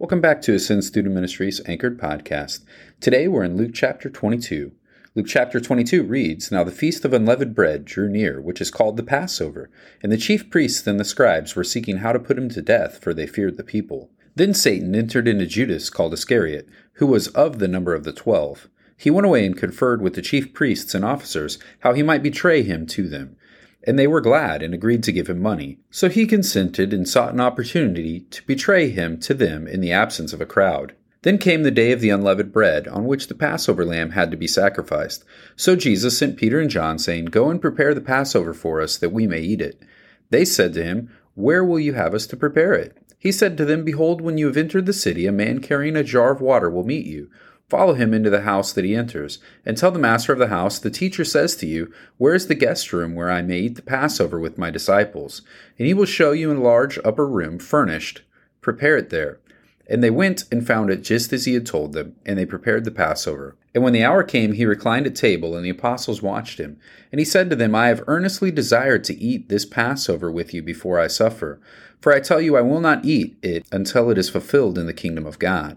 Welcome back to Ascend Student Ministries Anchored Podcast. Today we're in Luke chapter 22. Luke chapter 22 reads Now the feast of unleavened bread drew near, which is called the Passover, and the chief priests and the scribes were seeking how to put him to death, for they feared the people. Then Satan entered into Judas, called Iscariot, who was of the number of the twelve. He went away and conferred with the chief priests and officers how he might betray him to them. And they were glad and agreed to give him money. So he consented and sought an opportunity to betray him to them in the absence of a crowd. Then came the day of the unleavened bread, on which the Passover lamb had to be sacrificed. So Jesus sent Peter and John, saying, Go and prepare the Passover for us, that we may eat it. They said to him, Where will you have us to prepare it? He said to them, Behold, when you have entered the city, a man carrying a jar of water will meet you. Follow him into the house that he enters, and tell the master of the house, The teacher says to you, Where is the guest room where I may eat the Passover with my disciples? And he will show you a large upper room, furnished. Prepare it there. And they went and found it just as he had told them, and they prepared the Passover. And when the hour came, he reclined at table, and the apostles watched him. And he said to them, I have earnestly desired to eat this Passover with you before I suffer. For I tell you, I will not eat it until it is fulfilled in the kingdom of God.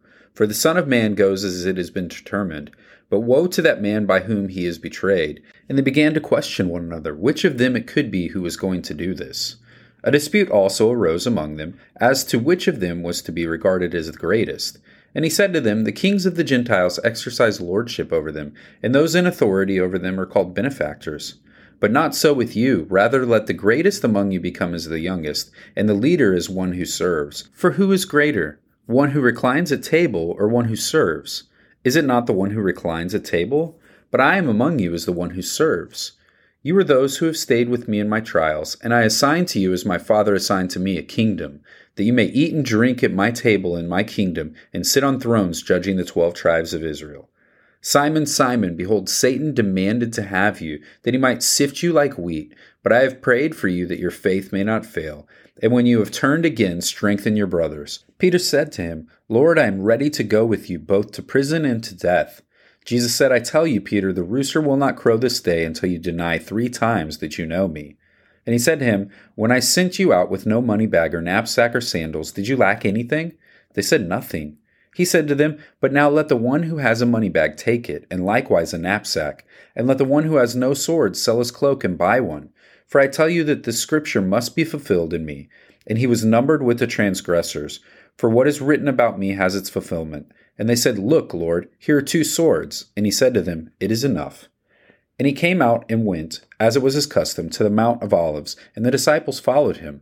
For the Son of Man goes as it has been determined. But woe to that man by whom he is betrayed. And they began to question one another, which of them it could be who was going to do this. A dispute also arose among them as to which of them was to be regarded as the greatest. And he said to them, The kings of the Gentiles exercise lordship over them, and those in authority over them are called benefactors. But not so with you. Rather, let the greatest among you become as the youngest, and the leader as one who serves. For who is greater, one who reclines at table, or one who serves? Is it not the one who reclines at table? But I am among you as the one who serves. You are those who have stayed with me in my trials, and I assign to you as my Father assigned to me a kingdom, that you may eat and drink at my table in my kingdom, and sit on thrones judging the twelve tribes of Israel. Simon, Simon, behold, Satan demanded to have you, that he might sift you like wheat, but I have prayed for you that your faith may not fail. And when you have turned again, strengthen your brothers. Peter said to him, Lord, I am ready to go with you both to prison and to death. Jesus said, I tell you, Peter, the rooster will not crow this day until you deny three times that you know me. And he said to him, When I sent you out with no money bag or knapsack or sandals, did you lack anything? They said, Nothing. He said to them, But now let the one who has a money bag take it, and likewise a knapsack, and let the one who has no sword sell his cloak and buy one. For I tell you that the scripture must be fulfilled in me. And he was numbered with the transgressors. For what is written about me has its fulfillment. And they said, Look, Lord, here are two swords. And he said to them, It is enough. And he came out and went, as it was his custom, to the Mount of Olives, and the disciples followed him.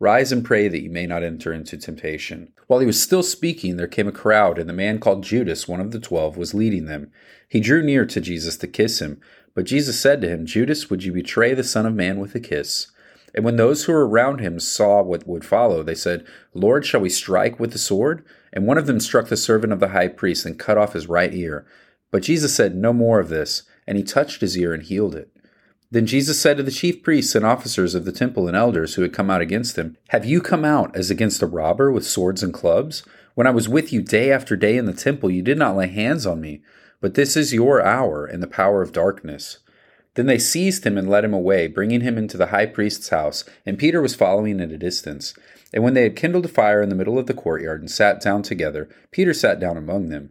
Rise and pray that you may not enter into temptation. While he was still speaking, there came a crowd, and the man called Judas, one of the twelve, was leading them. He drew near to Jesus to kiss him. But Jesus said to him, Judas, would you betray the Son of Man with a kiss? And when those who were around him saw what would follow, they said, Lord, shall we strike with the sword? And one of them struck the servant of the high priest and cut off his right ear. But Jesus said, No more of this. And he touched his ear and healed it. Then Jesus said to the chief priests and officers of the temple and elders who had come out against him, Have you come out as against a robber with swords and clubs? When I was with you day after day in the temple, you did not lay hands on me. But this is your hour and the power of darkness. Then they seized him and led him away, bringing him into the high priest's house, and Peter was following at a distance. And when they had kindled a fire in the middle of the courtyard and sat down together, Peter sat down among them.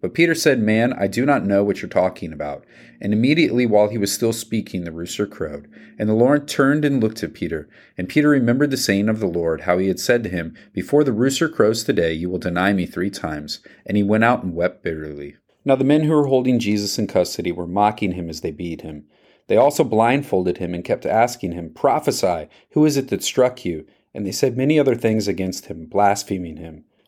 But Peter said, Man, I do not know what you're talking about. And immediately while he was still speaking, the rooster crowed. And the Lord turned and looked at Peter. And Peter remembered the saying of the Lord, how he had said to him, Before the rooster crows today, you will deny me three times. And he went out and wept bitterly. Now the men who were holding Jesus in custody were mocking him as they beat him. They also blindfolded him and kept asking him, Prophesy, who is it that struck you? And they said many other things against him, blaspheming him.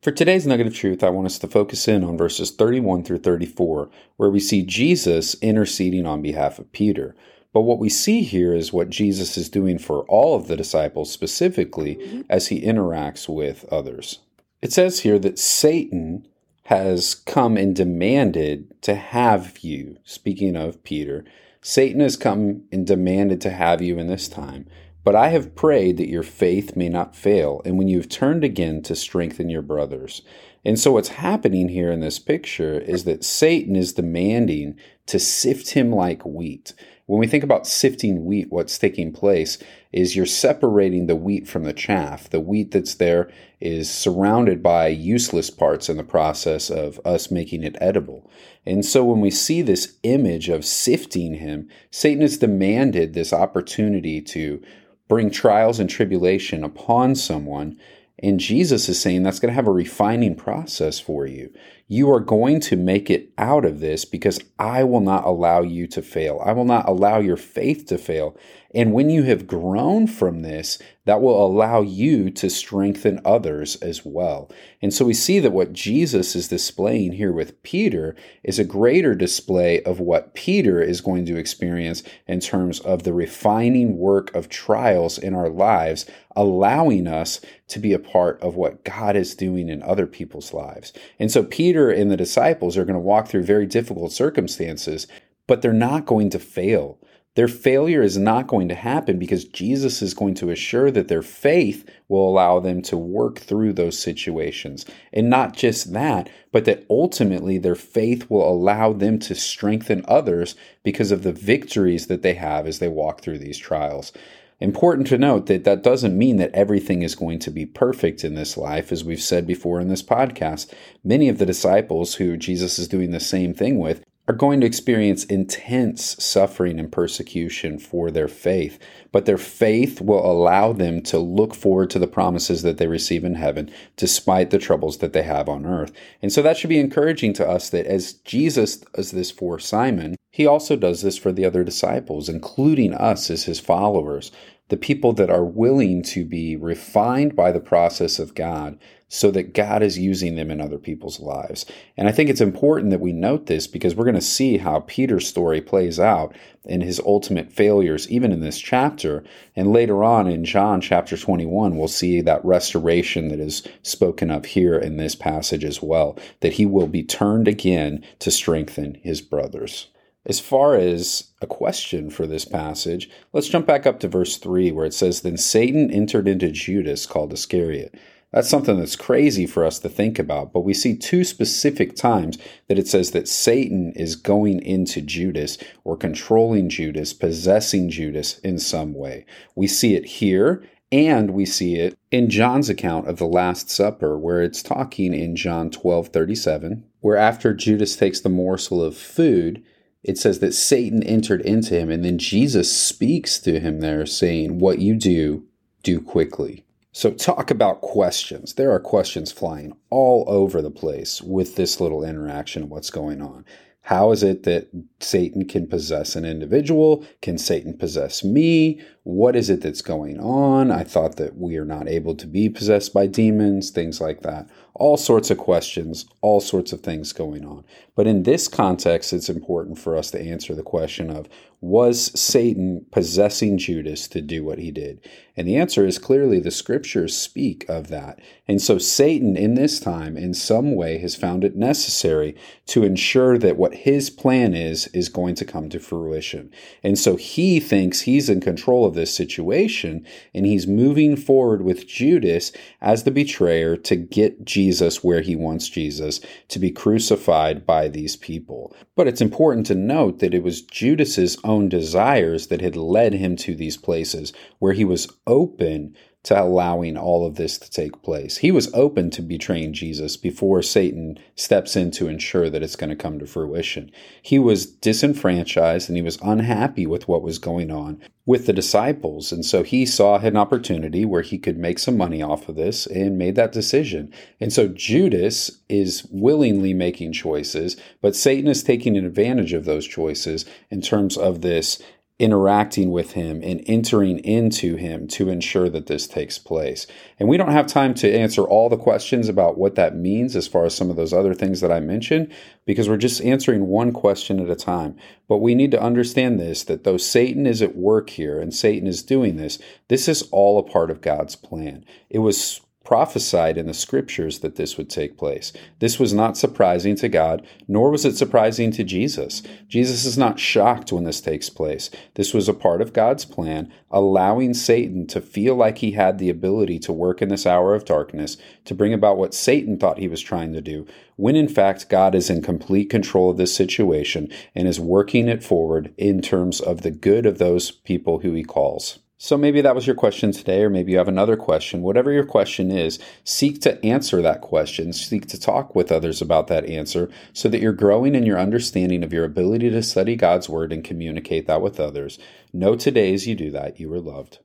For today's nugget of truth, I want us to focus in on verses 31 through 34, where we see Jesus interceding on behalf of Peter. But what we see here is what Jesus is doing for all of the disciples, specifically mm-hmm. as he interacts with others. It says here that Satan has come and demanded to have you. Speaking of Peter, Satan has come and demanded to have you in this time. But I have prayed that your faith may not fail, and when you have turned again to strengthen your brothers. And so, what's happening here in this picture is that Satan is demanding to sift him like wheat. When we think about sifting wheat, what's taking place is you're separating the wheat from the chaff. The wheat that's there is surrounded by useless parts in the process of us making it edible. And so when we see this image of sifting him, Satan has demanded this opportunity to bring trials and tribulation upon someone. And Jesus is saying that's going to have a refining process for you. You are going to make it out of this because I will not allow you to fail. I will not allow your faith to fail. And when you have grown from this, that will allow you to strengthen others as well. And so we see that what Jesus is displaying here with Peter is a greater display of what Peter is going to experience in terms of the refining work of trials in our lives, allowing us to be a part of what God is doing in other people's lives. And so Peter and the disciples are going to walk through very difficult circumstances, but they're not going to fail. Their failure is not going to happen because Jesus is going to assure that their faith will allow them to work through those situations. And not just that, but that ultimately their faith will allow them to strengthen others because of the victories that they have as they walk through these trials. Important to note that that doesn't mean that everything is going to be perfect in this life, as we've said before in this podcast. Many of the disciples who Jesus is doing the same thing with are going to experience intense suffering and persecution for their faith, but their faith will allow them to look forward to the promises that they receive in heaven despite the troubles that they have on earth. And so that should be encouraging to us that as Jesus does this for Simon, he also does this for the other disciples, including us as his followers, the people that are willing to be refined by the process of God so that God is using them in other people's lives. And I think it's important that we note this because we're going to see how Peter's story plays out in his ultimate failures, even in this chapter. And later on in John chapter 21, we'll see that restoration that is spoken of here in this passage as well, that he will be turned again to strengthen his brothers. As far as a question for this passage, let's jump back up to verse 3 where it says, Then Satan entered into Judas called Iscariot that's something that's crazy for us to think about, but we see two specific times that it says that Satan is going into Judas or controlling Judas, possessing Judas in some way. We see it here and we see it in John's account of the Last Supper, where it's talking in John 12 37, where after Judas takes the morsel of food, it says that Satan entered into him, and then Jesus speaks to him there, saying, What you do, do quickly. So, talk about questions. There are questions flying all over the place with this little interaction what's going on. How is it that Satan can possess an individual? Can Satan possess me? What is it that's going on? I thought that we are not able to be possessed by demons, things like that. All sorts of questions, all sorts of things going on. But in this context, it's important for us to answer the question of was Satan possessing Judas to do what he did? And the answer is clearly the scriptures speak of that. And so Satan, in this time, in some way, has found it necessary to ensure that what his plan is, is going to come to fruition. And so he thinks he's in control of this situation, and he's moving forward with Judas as the betrayer to get Jesus where he wants Jesus, to be crucified by these people. But it's important to note that it was Judas's own desires that had led him to these places where he was open to allowing all of this to take place. He was open to betraying Jesus before Satan steps in to ensure that it's going to come to fruition. He was disenfranchised and he was unhappy with what was going on with the disciples. And so he saw an opportunity where he could make some money off of this and made that decision. And so Judas is willingly making choices, but Satan is taking advantage of those choices in terms of this interacting with him and entering into him to ensure that this takes place. And we don't have time to answer all the questions about what that means as far as some of those other things that I mentioned, because we're just answering one question at a time. But we need to understand this that though Satan is at work here and Satan is doing this, this is all a part of God's plan. It was prophesied in the scriptures that this would take place. This was not surprising to God, nor was it surprising to Jesus. Jesus is not shocked when this takes place. This was a part of God's plan, allowing Satan to feel like he had the ability to work in this hour of darkness, to bring about what Satan thought he was trying to do, when in fact God is in complete control of this situation and is working it forward in terms of the good of those people who he calls. So maybe that was your question today, or maybe you have another question. Whatever your question is, seek to answer that question. Seek to talk with others about that answer so that you're growing in your understanding of your ability to study God's Word and communicate that with others. Know today as you do that, you are loved.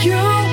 You